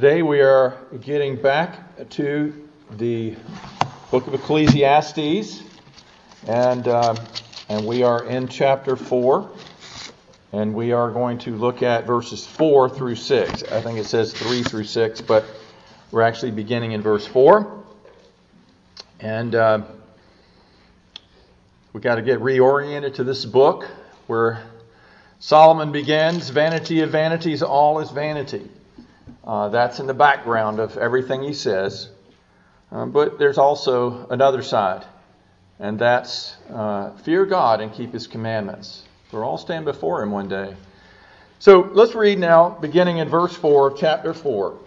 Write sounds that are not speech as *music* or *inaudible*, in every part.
Today we are getting back to the book of Ecclesiastes, and uh, and we are in chapter four, and we are going to look at verses four through six. I think it says three through six, but we're actually beginning in verse four, and uh, we got to get reoriented to this book where Solomon begins. Vanity of vanities, all is vanity. Uh, that's in the background of everything he says. Um, but there's also another side, and that's uh, fear God and keep his commandments. For all stand before him one day. So let's read now, beginning in verse 4 of chapter 4.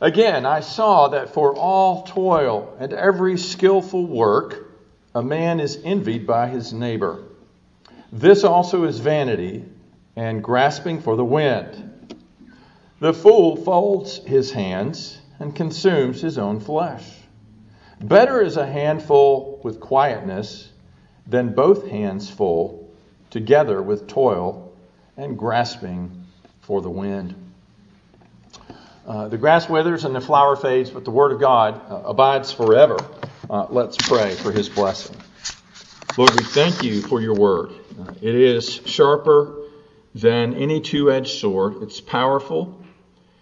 Again, I saw that for all toil and every skillful work, a man is envied by his neighbor. This also is vanity and grasping for the wind. The fool folds his hands and consumes his own flesh. Better is a handful with quietness than both hands full together with toil and grasping for the wind. Uh, the grass withers and the flower fades, but the word of God uh, abides forever. Uh, let's pray for his blessing. Lord, we thank you for your word. Uh, it is sharper than any two edged sword, it's powerful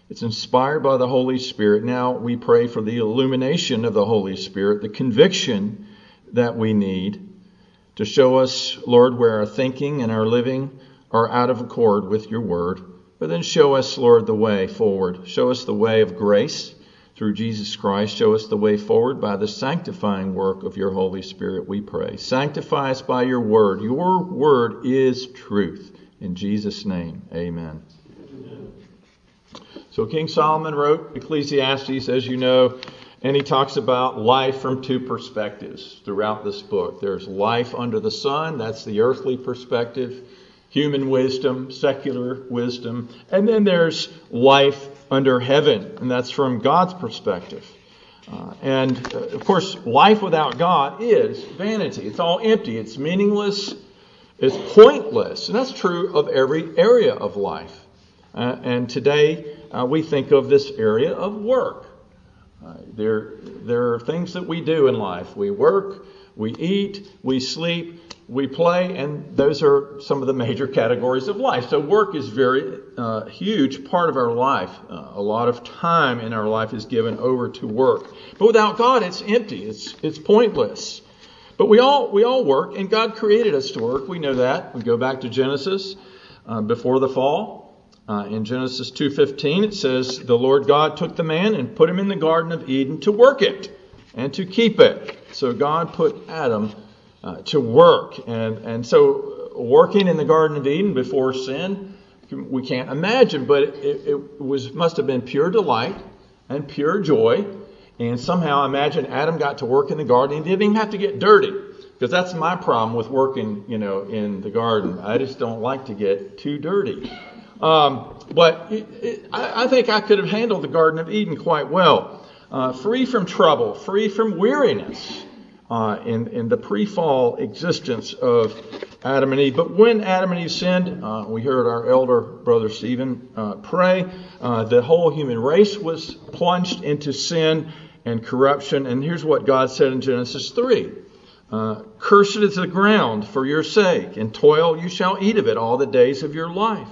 it's inspired by the Holy Spirit. Now we pray for the illumination of the Holy Spirit, the conviction that we need to show us, Lord, where our thinking and our living are out of accord with your word. But then show us, Lord, the way forward. Show us the way of grace through Jesus Christ. Show us the way forward by the sanctifying work of your Holy Spirit, we pray. Sanctify us by your word. Your word is truth. In Jesus' name, amen. So King Solomon wrote Ecclesiastes, as you know, and he talks about life from two perspectives throughout this book. There's life under the sun, that's the earthly perspective, human wisdom, secular wisdom, and then there's life under heaven, and that's from God's perspective. Uh, and uh, of course, life without God is vanity. It's all empty, it's meaningless, it's pointless. And that's true of every area of life. Uh, and today, uh, we think of this area of work. Uh, there, there are things that we do in life. We work, we eat, we sleep, we play, and those are some of the major categories of life. So, work is very uh, huge part of our life. Uh, a lot of time in our life is given over to work. But without God, it's empty. It's it's pointless. But we all we all work, and God created us to work. We know that. We go back to Genesis uh, before the fall. Uh, in Genesis 2:15 it says the Lord God took the man and put him in the garden of Eden to work it and to keep it. So God put Adam uh, to work. And and so working in the garden of Eden before sin we can't imagine but it, it was must have been pure delight and pure joy. And somehow I imagine Adam got to work in the garden. And didn't even have to get dirty because that's my problem with working you know in the garden. I just don't like to get too dirty um, but it, it, I, I, think I could have handled the Garden of Eden quite well. Uh, free from trouble, free from weariness uh, in, in the pre fall existence of Adam and Eve. But when Adam and Eve sinned, uh, we heard our elder brother Stephen uh, pray, uh, the whole human race was plunged into sin and corruption. And here's what God said in Genesis 3. Uh, Cursed is the ground for your sake, and toil you shall eat of it all the days of your life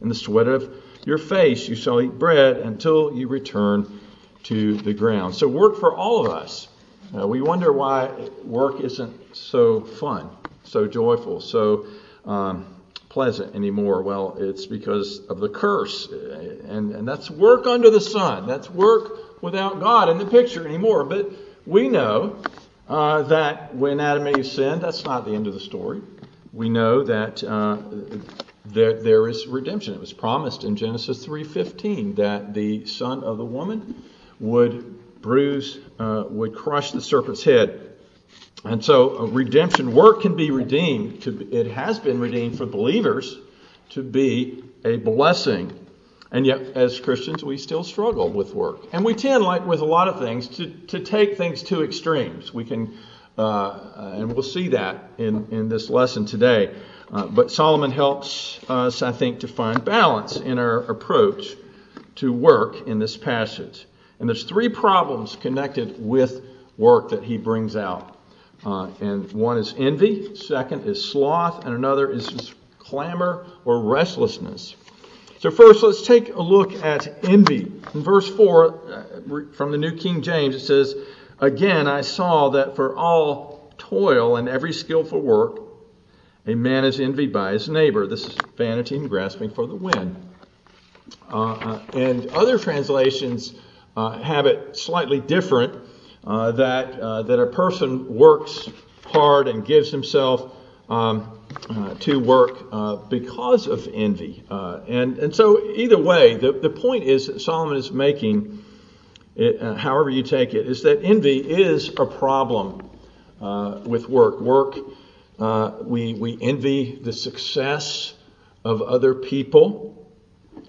in the sweat of your face you shall eat bread until you return to the ground. So, work for all of us. Uh, we wonder why work isn't so fun, so joyful, so um, pleasant anymore. Well, it's because of the curse. And, and that's work under the sun. That's work without God in the picture anymore. But we know uh, that when Adam and Eve sinned, that's not the end of the story. We know that uh, there, there is redemption. It was promised in Genesis 3:15 that the son of the woman would bruise, uh, would crush the serpent's head. And so, redemption work can be redeemed. It has been redeemed for believers to be a blessing. And yet, as Christians, we still struggle with work. And we tend, like with a lot of things, to, to take things to extremes. We can, uh, and we'll see that in, in this lesson today. Uh, but Solomon helps us, I think, to find balance in our approach to work in this passage. And there's three problems connected with work that he brings out. Uh, and one is envy, second is sloth, and another is clamor or restlessness. So, first, let's take a look at envy. In verse 4 uh, from the New King James, it says, Again, I saw that for all toil and every skillful work, a man is envied by his neighbor. This is vanity and grasping for the wind. Uh, uh, and other translations uh, have it slightly different uh, that, uh, that a person works hard and gives himself um, uh, to work because of envy. And, and so, either way, the, the point is that Solomon is making, it, however you take it, is that envy is a problem with work. Work, uh, we, we envy the success of other people.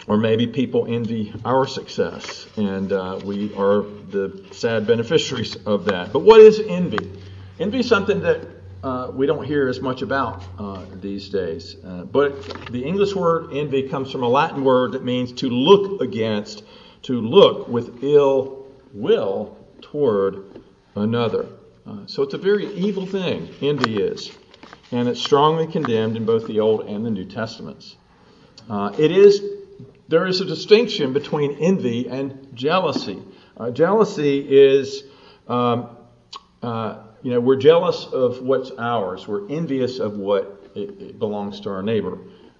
Or maybe people envy our success, and we are the sad beneficiaries of that. But what is envy? Envy is something that uh, we don't hear as much about uh, these days. Uh, but the English word envy comes from a Latin word that means to look against, to look with ill will toward another. Uh, so it's a very evil thing, envy is. And it's strongly condemned in both the Old and the New Testaments. Uh, it is, there is a distinction between envy and jealousy. Uh, jealousy is, um, you know, we're jealous of what's ours. We're envious of what it, it belongs to our neighbor.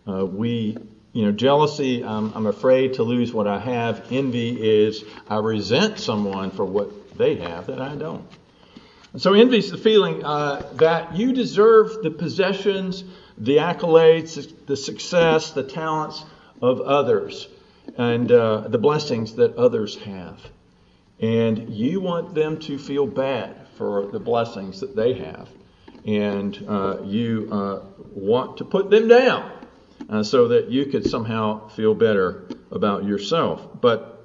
Uh, we, you know, jealousy, um, I'm afraid to lose what I have. Envy is I resent someone for what they have that I don't. And so envy is the feeling uh, that you deserve the possessions, the accolades, the success, the talents of others, and uh, the blessings that others have. And you want them to feel bad for the blessings that they have. And uh, you uh, want to put them down uh, so that you could somehow feel better about yourself. But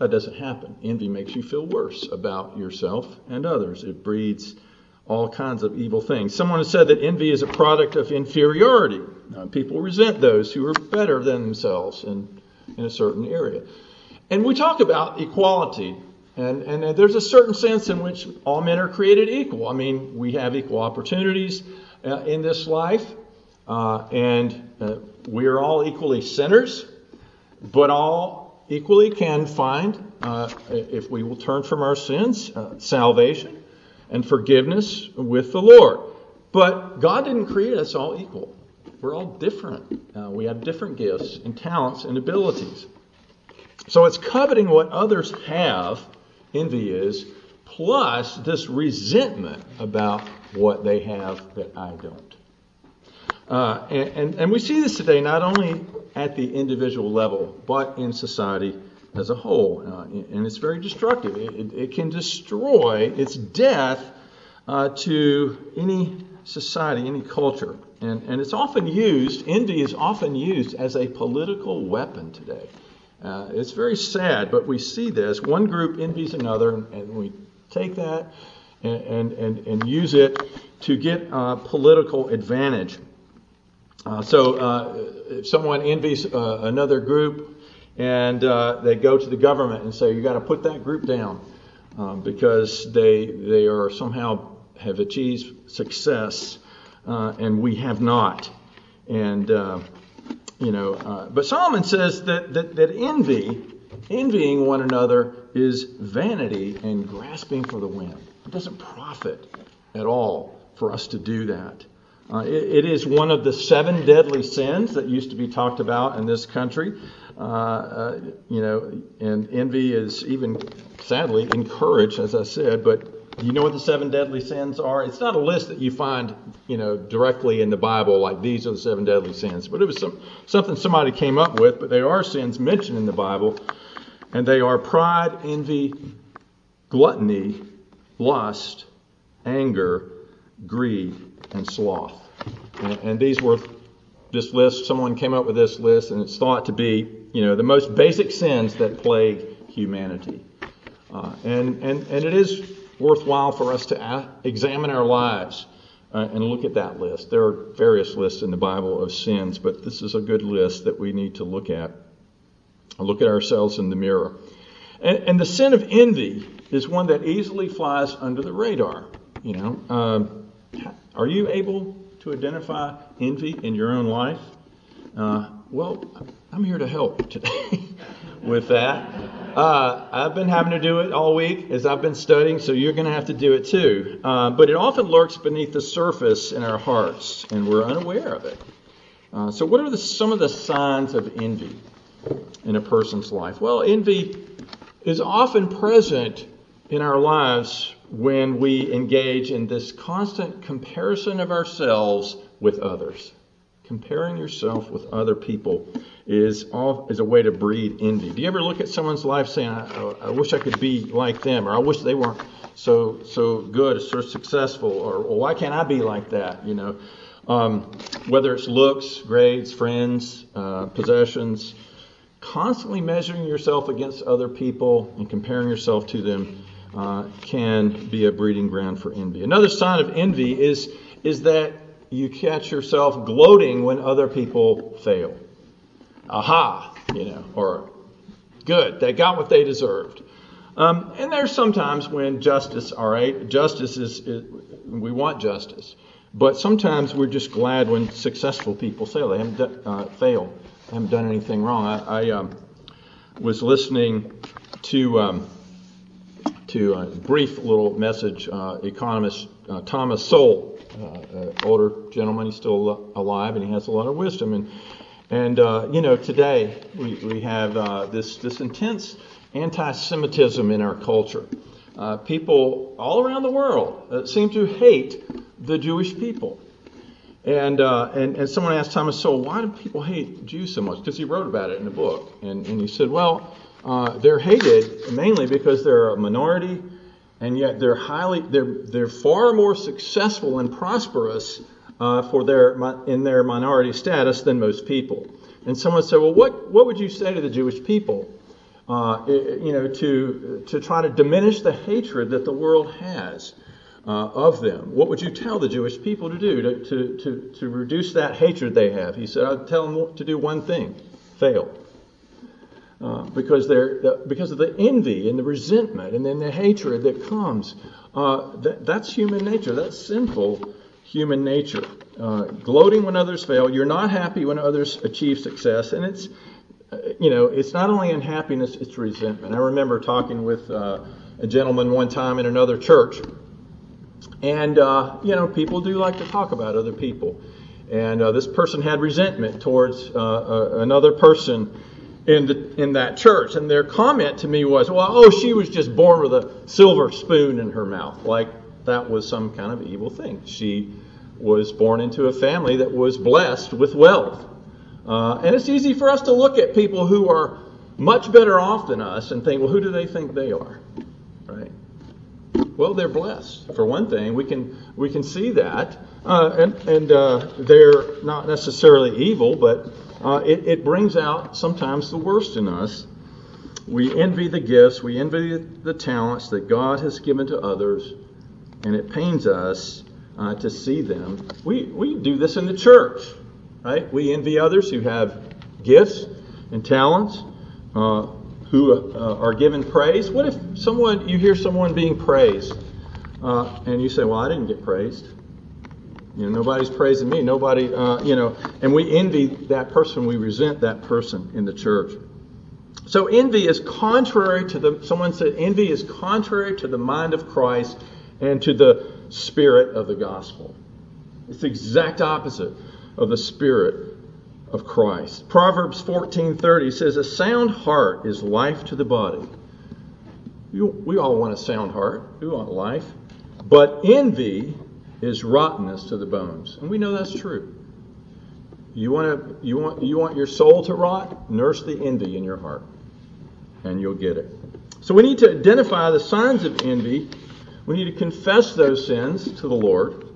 that doesn't happen. Envy makes you feel worse about yourself and others. It breeds all kinds of evil things. Someone has said that envy is a product of inferiority. people resent those who are better than themselves in, in a certain area. And we talk about equality and, and there's a certain sense in which all men are created equal. I mean, we have equal opportunities uh, in this life, uh, and uh, we are all equally sinners, but all equally can find, uh, if we will turn from our sins, uh, salvation and forgiveness with the Lord. But God didn't create us all equal. We're all different. Uh, we have different gifts and talents and abilities. So it's coveting what others have envy is, plus this resentment about what they have that I don't. Uh, and, and, and, we see this today not only at the individual level, but in society as a whole. Uh, and it's very destructive. It, it, it can destroy, it's death uh, to any society, any culture. And, and it's often used, envy is often used as a political weapon today. Uh, it's very sad, but we see this. One group envies another, and we take that and, and, and, and use it to get uh, political advantage. Uh, so uh, if someone envies uh, another group and uh, they go to the government and say, you got to put that group down um, because they, they are somehow have achieved success and we have not. And you know, uh, but Solomon says that, that, that envy, envying one another, is vanity and grasping for the wind. It doesn't profit at all for us to do that. Uh, it, it is one of the seven deadly sins that used to be talked about in this country. Uh, uh, you know, and envy is even sadly encouraged, as I said, but you know what the seven deadly sins are? It's not a list that you find, you know, directly in the Bible, like these are the seven deadly sins. But it was some, something somebody came up with. But they are sins mentioned in the Bible, and they are pride, envy, gluttony, lust, anger, greed, and sloth. And, and these were this list. Someone came up with this list, and it's thought to be, you know, the most basic sins that plague humanity. Uh, and, and, and it is worthwhile for us to examine our lives uh, and look at that list. There are various lists in the Bible of sins, but this is a good list that we need to look at. look at ourselves in the mirror. And, and, the sin of envy is one that easily flies under the radar. You know, um, are you able to identify envy in your own life? Uh, well, I'm here to help today *laughs* with that. Uh, I've been having to do it all week as I've been studying, so you're going to have to do it too. Uh, but it often lurks beneath the surface in our hearts, and we're unaware of it. Uh, so, what are the, some of the signs of envy in a person's life? Well, envy is often present in our lives when we engage in this constant comparison of ourselves with others. Comparing yourself with other people is all, is a way to breed envy. Do you ever look at someone's life saying, I, I wish I could be like them, or I wish they weren't so so good so successful, or, or why can't I be like that? You know, um, whether it's looks, grades, friends, uh, possessions, constantly measuring yourself against other people and comparing yourself to them uh, can be a breeding ground for envy. Another sign of envy is, is that you catch yourself gloating when other people fail. Aha, you know, or good, they got what they deserved. Um, and there's sometimes when justice, all right, justice is, is, we want justice. But sometimes we're just glad when successful people fail. They haven't uh, failed. They haven't done anything wrong. I, I um, was listening to um, to a brief little message. Uh, economist uh, Thomas Sowell, uh, older gentleman, he's still alive and he has a lot of wisdom. And and uh, you know today we we have uh, this this intense anti-Semitism in our culture. people all around the world seem to hate the Jewish people. And, uh, and, and someone asked Thomas Sowell, why do people hate Jews so much? Because he wrote about it in a book. And, and he said, well, uh, they're hated mainly because they're a minority, and yet they're highly, they're, they're far more successful and prosperous uh, for their, in their minority status than most people. And someone said, well, what, what would you say to the Jewish people? Uh, you know, to, to try to diminish the hatred that the world has uh, of them. What would you tell the Jewish people to do to, to, to, to reduce that hatred they have? He said, I'd tell them to do one thing fail. Uh, because, they're, because of the envy and the resentment and then the hatred that comes. Uh, that, that's human nature. That's sinful human nature. Uh, gloating when others fail. You're not happy when others achieve success. And it's, uh, you know, it's not only unhappiness, it's resentment. I remember talking with uh, a gentleman one time in another church and, uh, you know, people do like to talk about other people. And this person had resentment towards another person in, the, in that church. And their comment to me was, well, oh, she was just born with a silver spoon in her mouth. Like that was some kind of evil thing. She was born into a family that was blessed with wealth. Uh, and it's easy for us to look at people who are much better off than us and think, well, who do they think they are? Right? Well, they're blessed. For one thing, we can we can see that, uh, and and uh, they're not necessarily evil, but uh, it, it brings out sometimes the worst in us. We envy the gifts, we envy the talents that God has given to others, and it pains us uh, to see them. We we do this in the church, right? We envy others who have gifts and talents. Uh, who uh, are given praise. What if someone you hear someone being praised, uh, and you say, "Well, I didn't get praised. You know, nobody's praising me. Nobody, uh, you know." And we envy that person. We resent that person in the church. So envy is contrary to the. Someone said envy is contrary to the mind of Christ and to the spirit of the gospel. It's the exact opposite of the spirit of Christ. Proverbs 14:30 says a sound heart is life to the body. we all want a sound heart. We want life. But envy is rottenness to the bones. And we know that's true. You want to you want you want your soul to rot? Nurse the envy in your heart and you'll get it. So we need to identify the signs of envy. We need to confess those sins to the Lord.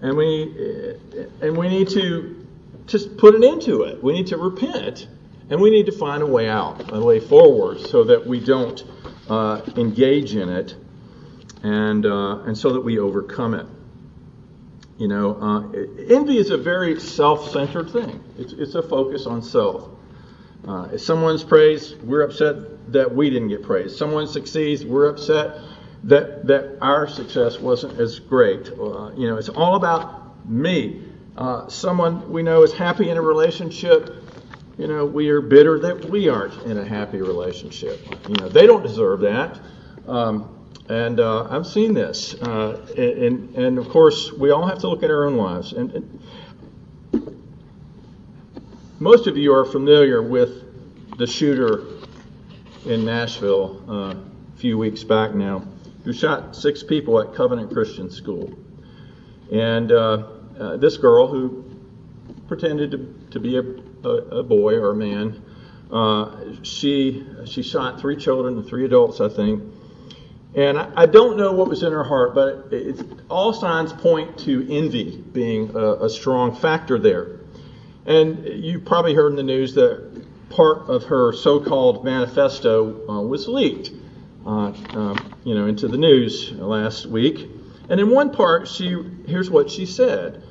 And we and we need to just put an end to it. We need to repent and we need to find a way out, a way forward, so that we don't uh, engage in it and, uh, and so that we overcome it. You know, uh, envy is a very self centered thing, it's, it's a focus on self. Uh, if someone's praised, we're upset that we didn't get praised. Someone succeeds, we're upset that that our success wasn't as great. Uh, you know, it's all about me. Uh, someone we know is happy in a relationship. You know, we are bitter that we aren't in a happy relationship. You know, they don't deserve that. Um, and uh, I've seen this. Uh, and, and of course, we all have to look at our own lives. And, and most of you are familiar with the shooter in Nashville uh, a few weeks back now, who shot six people at Covenant Christian School. And uh, uh, this girl, who pretended to, to be a, a, a boy or a man, uh, she she shot three children and three adults, I think. And I, don't know what was in her heart, but all signs point to envy being a, a strong factor there. And you probably heard in the news that part of her so-called manifesto uh, was leaked, uh, uh, you know, into the news last week. And in one part, she here's what she said.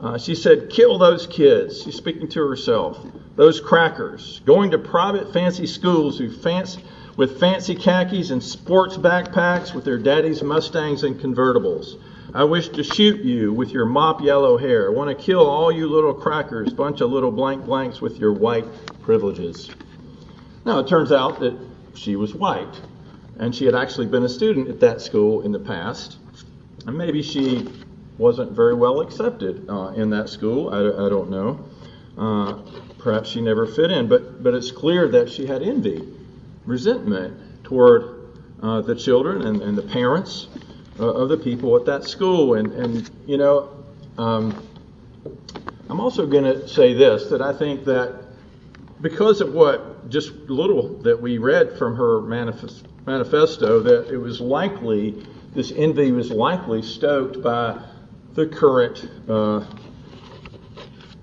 Uh, she said, "Kill those kids." She's speaking to herself. Those crackers going to private fancy schools who fancy with fancy khakis and sports backpacks with their daddy's Mustangs and convertibles. I wish to shoot you with your mop yellow hair. I want to kill all you little crackers, bunch of little blank blanks with your white privileges. Now, it turns out that she was white, and she had actually been a student at that school in the past. And maybe she wasn't very well accepted uh, in that school. I, I don't know. Uh, perhaps she never fit in, but, but it's clear that she had envy, resentment toward uh, the children and, and the parents uh, of the people at that school. And, and you know, um, I'm also going to say this that I think that because of what just little that we read from her manifest, manifesto, that it was likely, this envy was likely stoked by the current uh,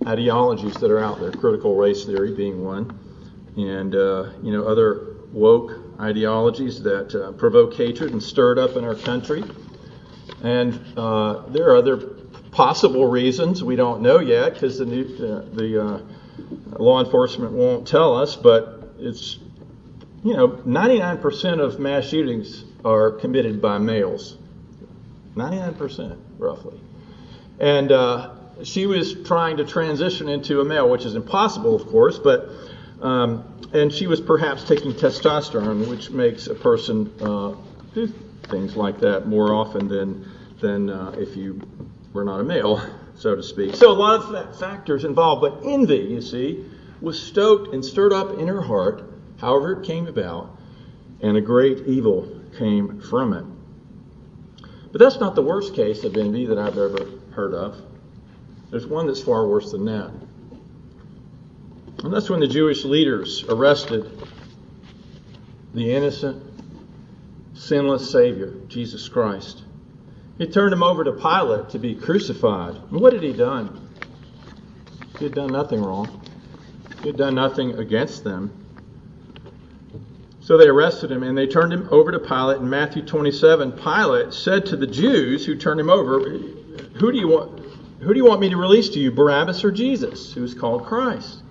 ideologies that are out there, critical race theory being one, and uh, you know other woke ideologies that uh, provoke hatred and stir it up in our country. And uh, there are other possible reasons we don't know yet because the, new, uh, the uh, law enforcement won't tell us, but it's, you know, 99% of mass shootings are committed by males. 99%, roughly. And uh, she was trying to transition into a male, which is impossible, of course, but um, and she was perhaps taking testosterone, which makes a person uh, do things like that more often than than uh, if you were not a male, *laughs* so to speak. So a lot of factors involved, but envy, you see, was stoked and stirred up in her heart, however it came about, and a great evil came from it. But that's not the worst case of envy that I've ever heard of. There's one that's far worse than that. And that's when the Jewish leaders arrested the innocent, sinless Savior, Jesus Christ. He turned him over to Pilate to be crucified. And what had he done? He had done nothing wrong. He had done nothing against them. So they arrested him and they turned him over to Pilate. In Matthew 27, Pilate said to the Jews who turned him over, "Who do you want? Who do you want me to release to you, Barabbas or Jesus, who is called Christ?"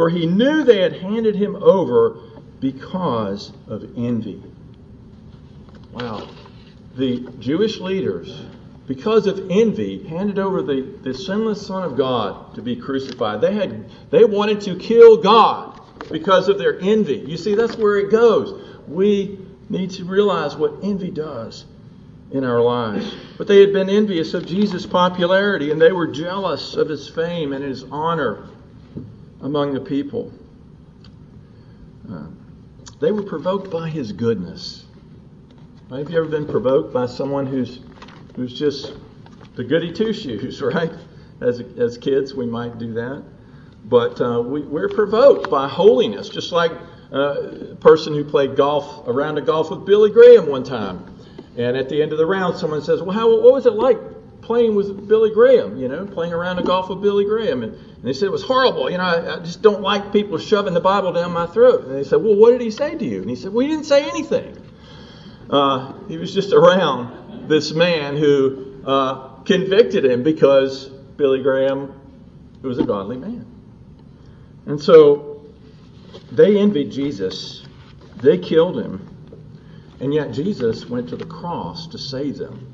For he knew they had handed him over because of envy. Wow. The Jewish leaders, because of envy, handed over the, the sinless Son of God to be crucified. They had they wanted to kill God because of their envy. You see, that's where it goes. We need to realize what envy does in our lives. But they had been envious of Jesus' popularity and they were jealous of his fame and his honor among the people. Uh, they were provoked by his goodness. Have you ever been provoked by someone who's who's just the goody two shoes, *laughs* right? As as kids, we might do that. But uh, we, we're provoked by holiness, just like uh, a person who played golf a golf with Billy Graham one time. And at the end of the round, someone says, "Well, how, what was it like playing with Billy Graham? You know, playing around a golf with Billy Graham?" And, and they said it was horrible. You know, I, I, just don't like people shoving the Bible down my throat. And they said, "Well, what did he say to you?" And he said, "We well, didn't say anything. Uh, he was just around this man who uh, convicted him because Billy Graham was a godly man." And so they envied Jesus, they killed him, and yet Jesus went to the cross to save them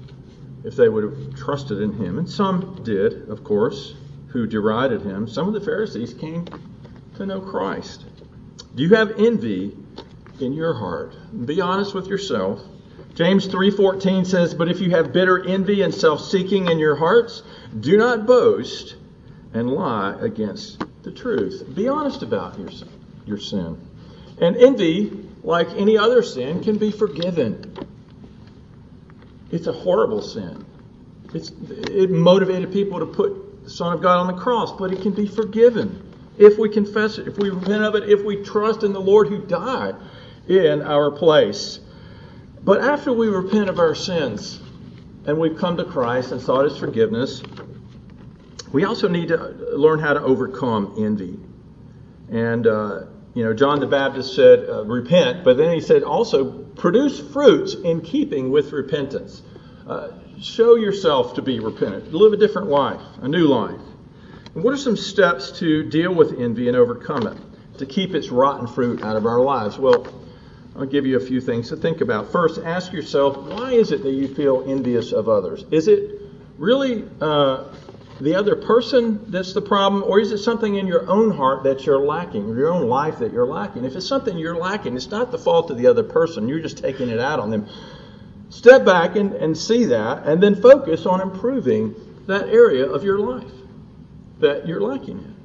if they would have trusted in him. And some did, of course, who derided him. Some of the Pharisees came to know Christ. Do you have envy in your heart? Be honest with yourself. James 3:14 says, "But if you have bitter envy and self-seeking in your hearts, do not boast and lie against the truth." Be honest about your your sin. And envy, like any other sin, can be forgiven. It's a horrible sin. It's, it motivated people to put the Son of God on the cross, but it can be forgiven if we confess it, if we repent of it, if we trust in the Lord who died in our place. But after we repent of our sins and we've come to Christ and sought His forgiveness, we also need to learn how to overcome envy. And, uh, you know, John the Baptist said, uh, repent, but then he said also, produce fruits in keeping with repentance. Uh, show yourself to be repentant. Live a different life, a new life. And what are some steps to deal with envy and overcome it, to keep its rotten fruit out of our lives? Well, I'll give you a few things to think about. First, ask yourself, why is it that you feel envious of others? Is it really uh, the other person that's the problem, or is it something in your own heart that you're lacking, or your own life that you're lacking? If it's something you're lacking, it's not the fault of the other person. You're just taking it out on them. Step back and, and see that, and then focus on improving that area of your life that you're lacking in.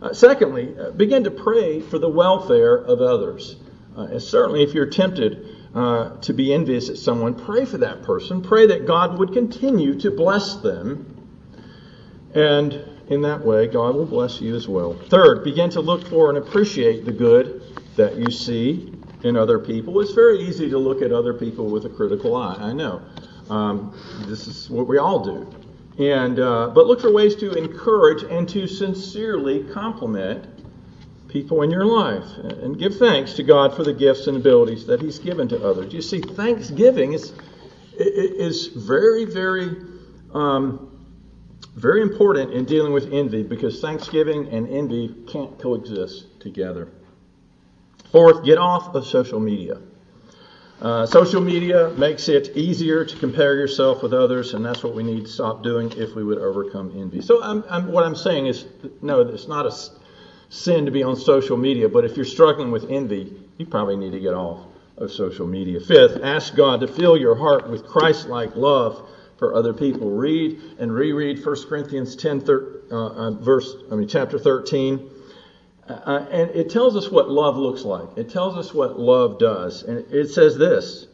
Uh, secondly, uh, begin to pray for the welfare of others. Uh, and certainly, if you're tempted uh, to be envious at someone, pray for that person. Pray that God would continue to bless them. And in that way, God will bless you as well. Third, begin to look for and appreciate the good that you see in other people. It's very easy to look at other people with a critical eye. I know. Um, this is what we all do. And, uh, but look for ways to encourage and to sincerely compliment people in your life and give thanks to God for the gifts and abilities that He's given to others. You see, thanksgiving is, is very, very, um, very important in dealing with envy because thanksgiving and envy can't coexist together. Fourth, get off of social media. Uh, social media makes it easier to compare yourself with others, and that's what we need to stop doing if we would overcome envy. So, I'm, I'm, what I'm saying is, no, it's not a sin to be on social media, but if you're struggling with envy, you probably need to get off of social media. Fifth, ask God to fill your heart with Christ-like love for other people. Read and reread 1 Corinthians 10, thir- uh, uh, verse, I mean, chapter 13. Uh, and it tells us what love looks like. It tells us what love does. And it says this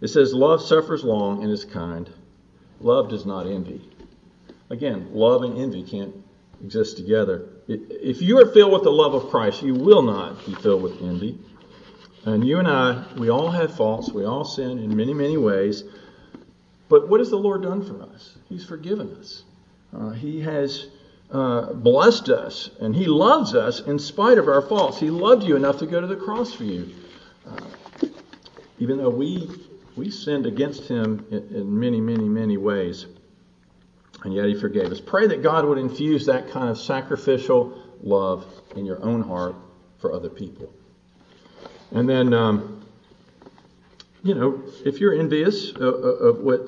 it says, Love suffers long and is kind. Love does not envy. Again, love and envy can't exist together. If you are filled with the love of Christ, you will not be filled with envy. And you and I, we all have faults. We all sin in many, many ways. But what has the Lord done for us? He's forgiven us. Uh, he has uh, blessed us, and He loves us in spite of our faults. He loved you enough to go to the cross for you, uh, even though we we sinned against Him in, in many, many, many ways, and yet He forgave us. Pray that God would infuse that kind of sacrificial love in your own heart for other people, and then. Um, you know, if you're envious of, of what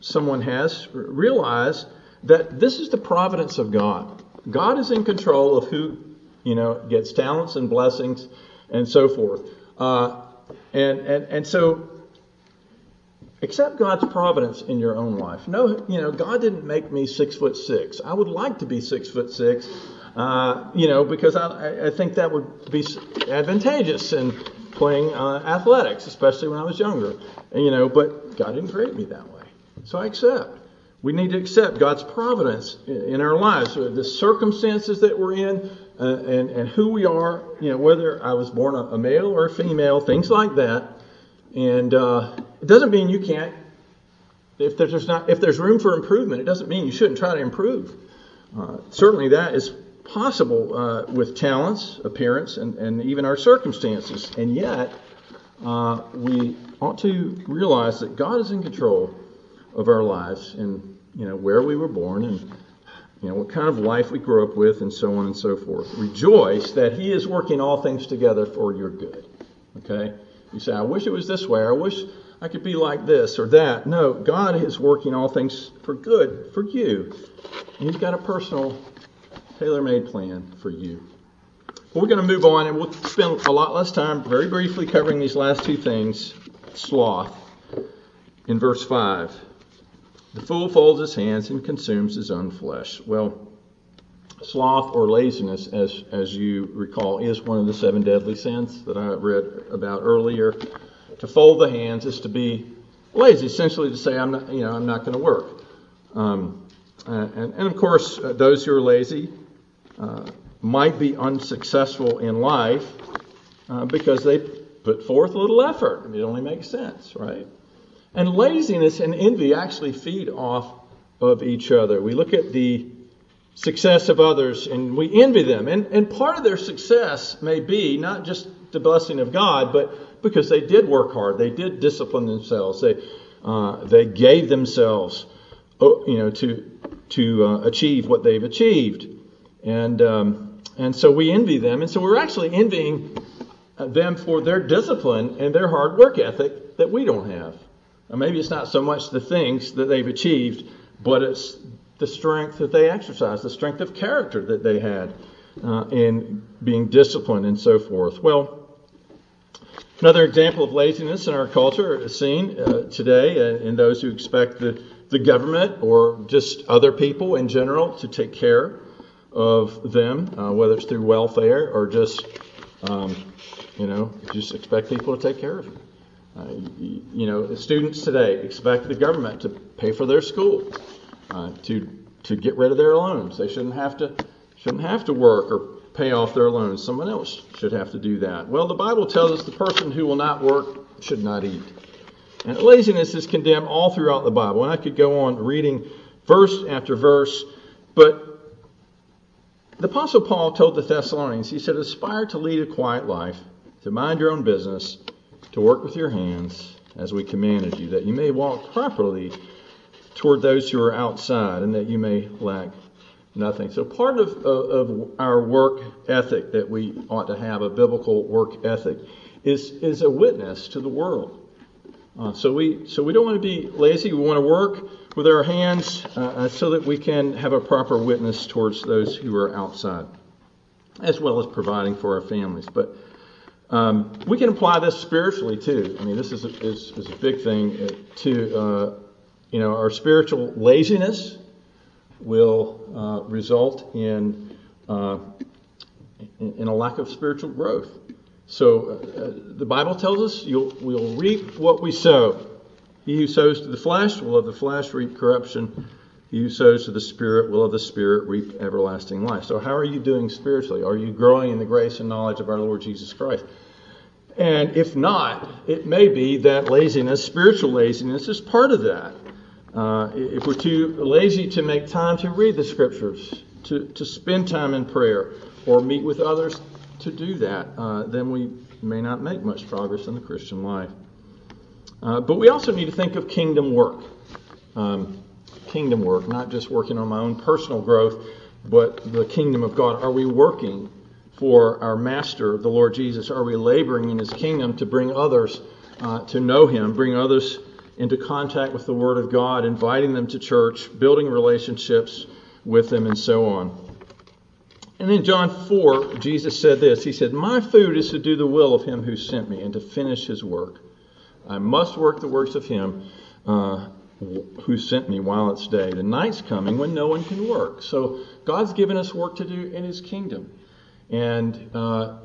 someone has, realize that this is the providence of God. God is in control of who, you know, gets talents and blessings and so forth. Uh, and, and, and so accept God's providence in your own life. No, you know, God didn't make me six foot six. I would like to be six foot six, uh, you know, because I, I think that would be advantageous in playing uh, athletics, especially when I was younger. And, you know, but God didn't create me that way. So I accept. We need to accept God's providence in our lives, the circumstances that we're in, uh, and, and who we are, you know, whether I was born a, a male or a female, things like that. And uh, it doesn't mean you can't, if there's, not, if there's room for improvement, it doesn't mean you shouldn't try to improve. Uh, certainly that is possible uh, with talents, appearance, and, and even our circumstances. And yet, uh, we ought to realize that God is in control of our lives and you know where we were born and you know, what kind of life we grew up with, and so on and so forth. Rejoice that He is working all things together for your good. Okay? You say, I wish it was this way. I wish I could be like this or that. No, God is working all things for good for you. And He's got a personal, tailor made plan for you. we're going to move on and we'll spend a lot less time, very briefly, covering these last two things sloth in verse 5. The fool folds his hands and consumes his own flesh. Well, sloth or laziness, as, as you recall, is one of the seven deadly sins that I read about earlier. To fold the hands is to be lazy, essentially to say, I'm not, you know, I'm not going to work. Um, and, and, of course, uh, those who are lazy uh, might be unsuccessful in life uh, because they put forth little effort. It only makes sense, right? And laziness and envy actually feed off of each other. We look at the success of others and we envy them. And, and part of their success may be not just the blessing of God, but because they did work hard, they did discipline themselves, they, uh, they gave themselves uh, you know, to, to uh, achieve what they've achieved. And, um, and so we envy them. And so we're actually envying them for their discipline and their hard work ethic that we don't have. Or maybe it's not so much the things that they've achieved, but it's the strength that they exercise, the strength of character that they had uh, in being disciplined and so forth. Well, another example of laziness in our culture is seen uh, today uh, in those who expect the, the government or just other people in general to take care of them, uh, whether it's through welfare or just, um, you know, just expect people to take care of you. Uh, you, you, know, students today expect the government to pay for their school, uh, to to get rid of their loans. They shouldn't have to shouldn't have to work or pay off their loans. Someone else should have to do that. Well, the Bible tells us the person who will not work should not eat. And laziness is condemned all throughout the Bible. And I could go on reading verse after verse, but the Apostle Paul told the Thessalonians, he said, aspire to lead a quiet life, to mind your own business to work with your hands as we commanded you, that you may walk properly toward those who are outside, and that you may lack nothing. So, part of, of, of our work ethic that we ought to have, a biblical work ethic, is, is a witness to the world. Uh, so we so we don't want to be lazy. We want to work with our hands uh, uh so that we can have a proper witness towards those who are outside, as well as providing for our families. But um, we can apply this spiritually too. I mean, this is a, is, is a big thing uh, to, uh, you know, our spiritual laziness will uh, result in, uh, in, a lack of spiritual growth. So uh, the Bible tells us we'll reap what we sow. He who sows to the flesh will of the flesh reap corruption. He who sows to the Spirit will of the Spirit reap everlasting life. So, how are you doing spiritually? Are you growing in the grace and knowledge of our Lord Jesus Christ? And if not, it may be that laziness, spiritual laziness, is part of that. Uh, if we're too lazy to make time to read the Scriptures, to, to spend time in prayer, or meet with others to do that, uh, then we may not make much progress in the Christian life. Uh, but we also need to think of kingdom work. Um, kingdom work, not just working on my own personal growth, but the kingdom of God. Are we working for our Master, the Lord Jesus? Are we laboring in His kingdom to bring others uh, to know Him, bring others into contact with the Word of God, inviting them to church, building relationships with them, and so on? And in John 4, Jesus said this He said, My food is to do the will of Him who sent me and to finish His work. I must work the works of Him. Uh, who sent me while it's day. The night's coming when no one can work. So God's given us work to do in His kingdom. And uh,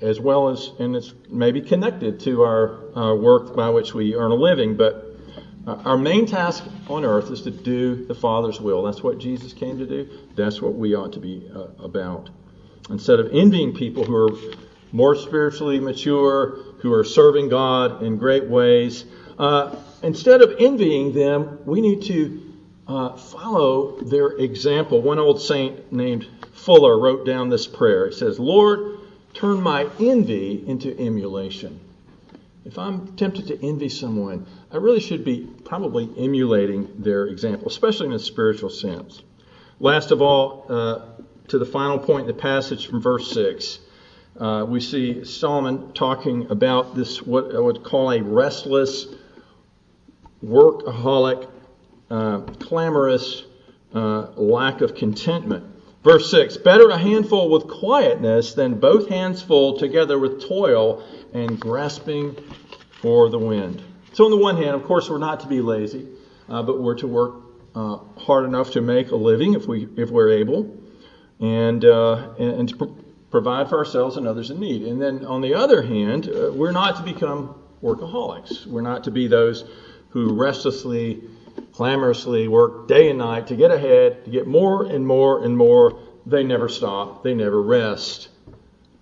as well as, and it's maybe connected to our uh, work by which we earn a living, but uh, our main task on earth is to do the Father's will. That's what Jesus came to do. That's what we ought to be uh, about. Instead of envying people who are more spiritually mature, who are serving God in great ways, uh, instead of envying them, we need to uh, follow their example. One old saint named Fuller wrote down this prayer. It says, Lord, turn my envy into emulation. If I'm tempted to envy someone, I really should be probably emulating their example, especially in a spiritual sense. last of all, uh, to the final point in the passage from verse 6, uh, we see Solomon talking about this, what I would call a restless, workaholic, uh, clamorous uh, lack of contentment. Verse 6 Better a handful with quietness than both hands full together with toil and grasping for the wind. So, on the one hand, of course, we're not to be lazy, uh, but we're to work uh, hard enough to make a living if, we, if we're able, and, uh, and, and, to pr- provide for ourselves and others in need. And then, on the other hand, uh, we're not to become workaholics. We're not to be those who restlessly clamorously work day and night to get ahead, to get more and more and more. They never stop, they never rest.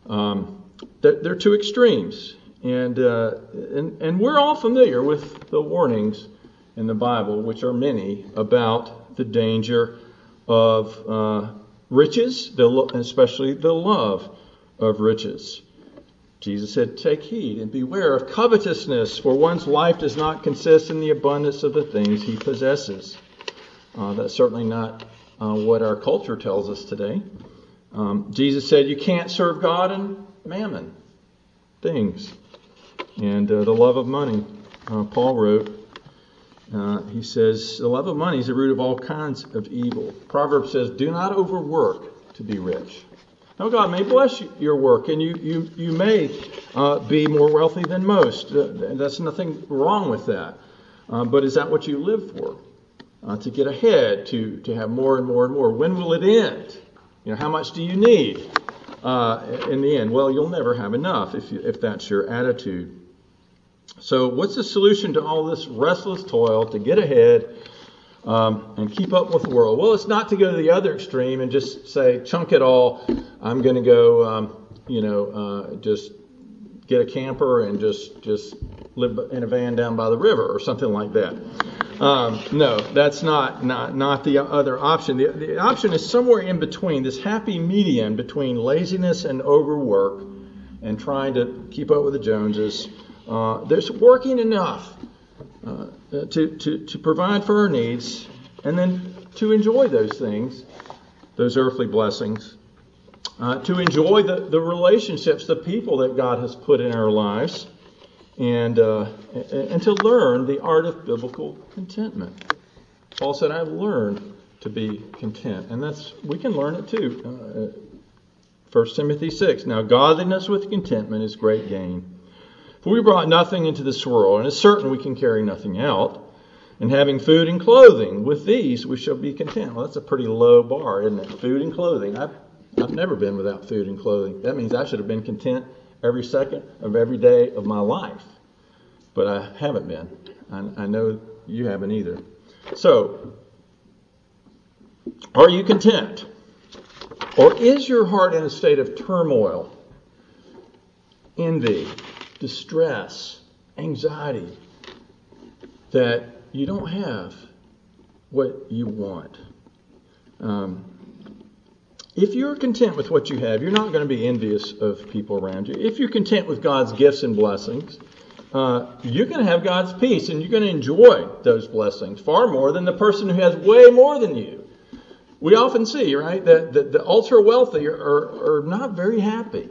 Um, they're two extremes. And, uh, and, and we're all familiar with the warnings in the Bible, which are many, about the danger of uh, riches, especially the love of riches. Jesus said, Take heed and beware of covetousness, for one's life does not consist in the abundance of the things he possesses. Uh, that's certainly not uh, what our culture tells us today. Um, Jesus said, You can't serve God and mammon, things. And uh, the love of money, uh, Paul wrote, uh, he says, The love of money is the root of all kinds of evil. Proverbs says, Do not overwork to be rich. Now, God may bless your work, and you, you, you may uh, be more wealthy than most. Uh, that's nothing wrong with that. Uh, but is that what you live for? Uh, to get ahead, to, to have more and more and more. When will it end? You know, how much do you need uh, in the end? Well, you'll never have enough if, you, if that's your attitude. So, what's the solution to all this restless toil to get ahead? Um, and keep up with the world. Well, it's not to go to the other extreme and just say, chunk it all. I'm going to go, um, you know, uh, just get a camper and just just live in a van down by the river or something like that. Um, no, that's not, not not the other option. The, the option is somewhere in between, this happy medium between laziness and overwork and trying to keep up with the Joneses. Uh, there's working enough uh, to, to, to provide for our needs, and then to enjoy those things, those earthly blessings, uh, to enjoy the, the relationships, the people that God has put in our lives, and, uh, and to learn the art of biblical contentment. Paul said, I've learned to be content. And that's we can learn it too. Uh, 1 Timothy 6. Now, godliness with contentment is great gain. For we brought nothing into this world, and it's certain we can carry nothing out. And having food and clothing, with these we shall be content. Well, that's a pretty low bar, isn't it? Food and clothing. I've, I've never been without food and clothing. That means I should have been content every second of every day of my life. But I haven't been. I, I know you haven't either. So, are you content? Or is your heart in a state of turmoil, envy, distress, anxiety that you don't have what you want. Um, if you're content with what you have, you're not going to be envious of people around you. If you're content with God's gifts and blessings, uh, you're going to have God's peace and you're going to enjoy those blessings far more than the person who has way more than you. We often see, right, that, that the ultra wealthy are, are, are not very happy.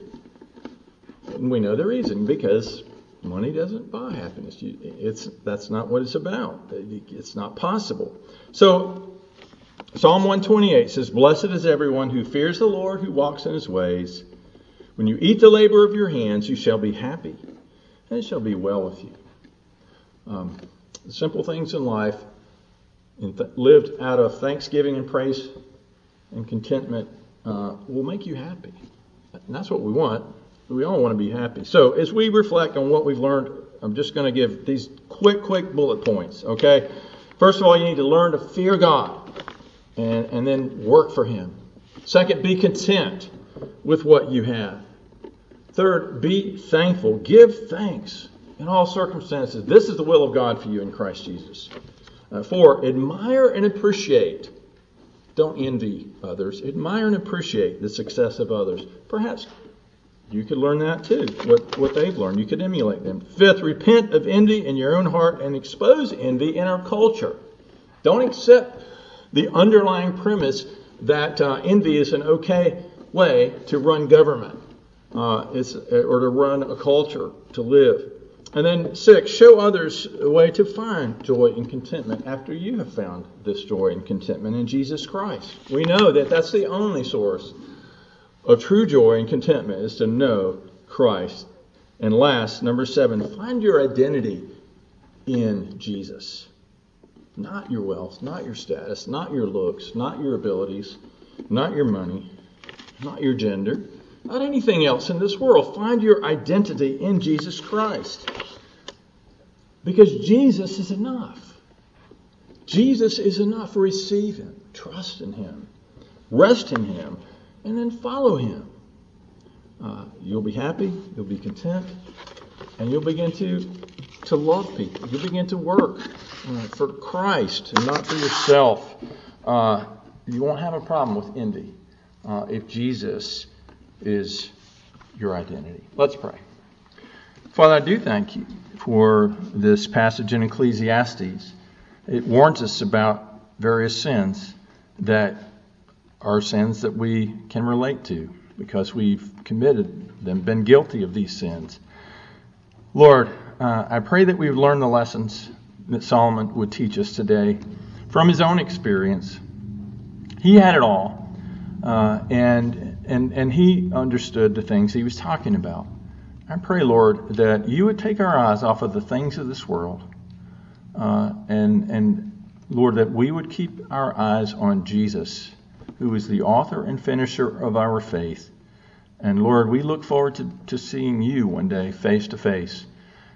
And we know the reason because money doesn't buy happiness. It's that's not what it's about. It's not possible. So Psalm 128 says, "Blessed is everyone who fears the Lord, who walks in His ways. When you eat the labor of your hands, you shall be happy, and it shall be well with you." Um, simple things in life, th- lived out of thanksgiving and praise and contentment, uh, will make you happy, and that's what we want. We all want to be happy. So as we reflect on what we've learned, I'm just going to give these quick, quick bullet points. Okay. First of all, you need to learn to fear God and, and then work for Him. Second, be content with what you have. Third, be thankful. Give thanks in all circumstances. This is the will of God for you in Christ Jesus. Uh, four, admire and appreciate. Don't envy others. Admire and appreciate the success of others. Perhaps you could learn that too, what, what they've learned. You could emulate them. Fifth, repent of envy in your own heart and expose envy in our culture. Don't accept the underlying premise that uh, envy is an okay way to run government, uh, or to run a culture, to live. And then six, show others a way to find joy and contentment after you have found this joy and contentment in Jesus Christ. We know that that's the only source of true joy and contentment is to know Christ. And last, number seven, find your identity in Jesus. Not your wealth, not your status, not your looks, not your abilities, not your money, not your gender, not anything else in this world. Find your identity in Jesus Christ. Because Jesus is enough. Jesus is enough. Receive Him, trust in Him, rest in Him, and then follow Him. Uh, you'll be happy, you'll be content, and you'll begin to, to love people. You'll begin to work uh, for Christ and not for yourself. Uh, you won't have a problem with envy uh, if Jesus is your identity. Let's pray. Father, I do thank you for this passage in Ecclesiastes. It warns us about various sins that are sins that we can relate to because we've committed them, been guilty of these sins. Lord, uh, I pray that we've learned the lessons that Solomon would teach us today from his own experience. He had it all, uh, and, and, and he understood the things he was talking about. I pray, Lord, that you would take our eyes off of the things of this world, uh, and, and Lord, that we would keep our eyes on Jesus who is the author and finisher of our faith. And Lord, we look forward to, to seeing you one day face to face.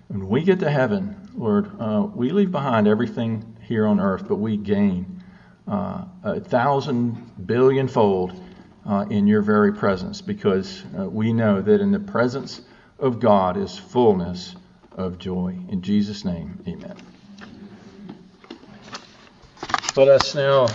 When we get to heaven, Lord, uh, we leave behind everything here on earth, but we gain uh, a thousand billion fold uh, in your very presence because uh, we know that in the presence of God is fullness of joy. In Jesus' name, amen. Let us now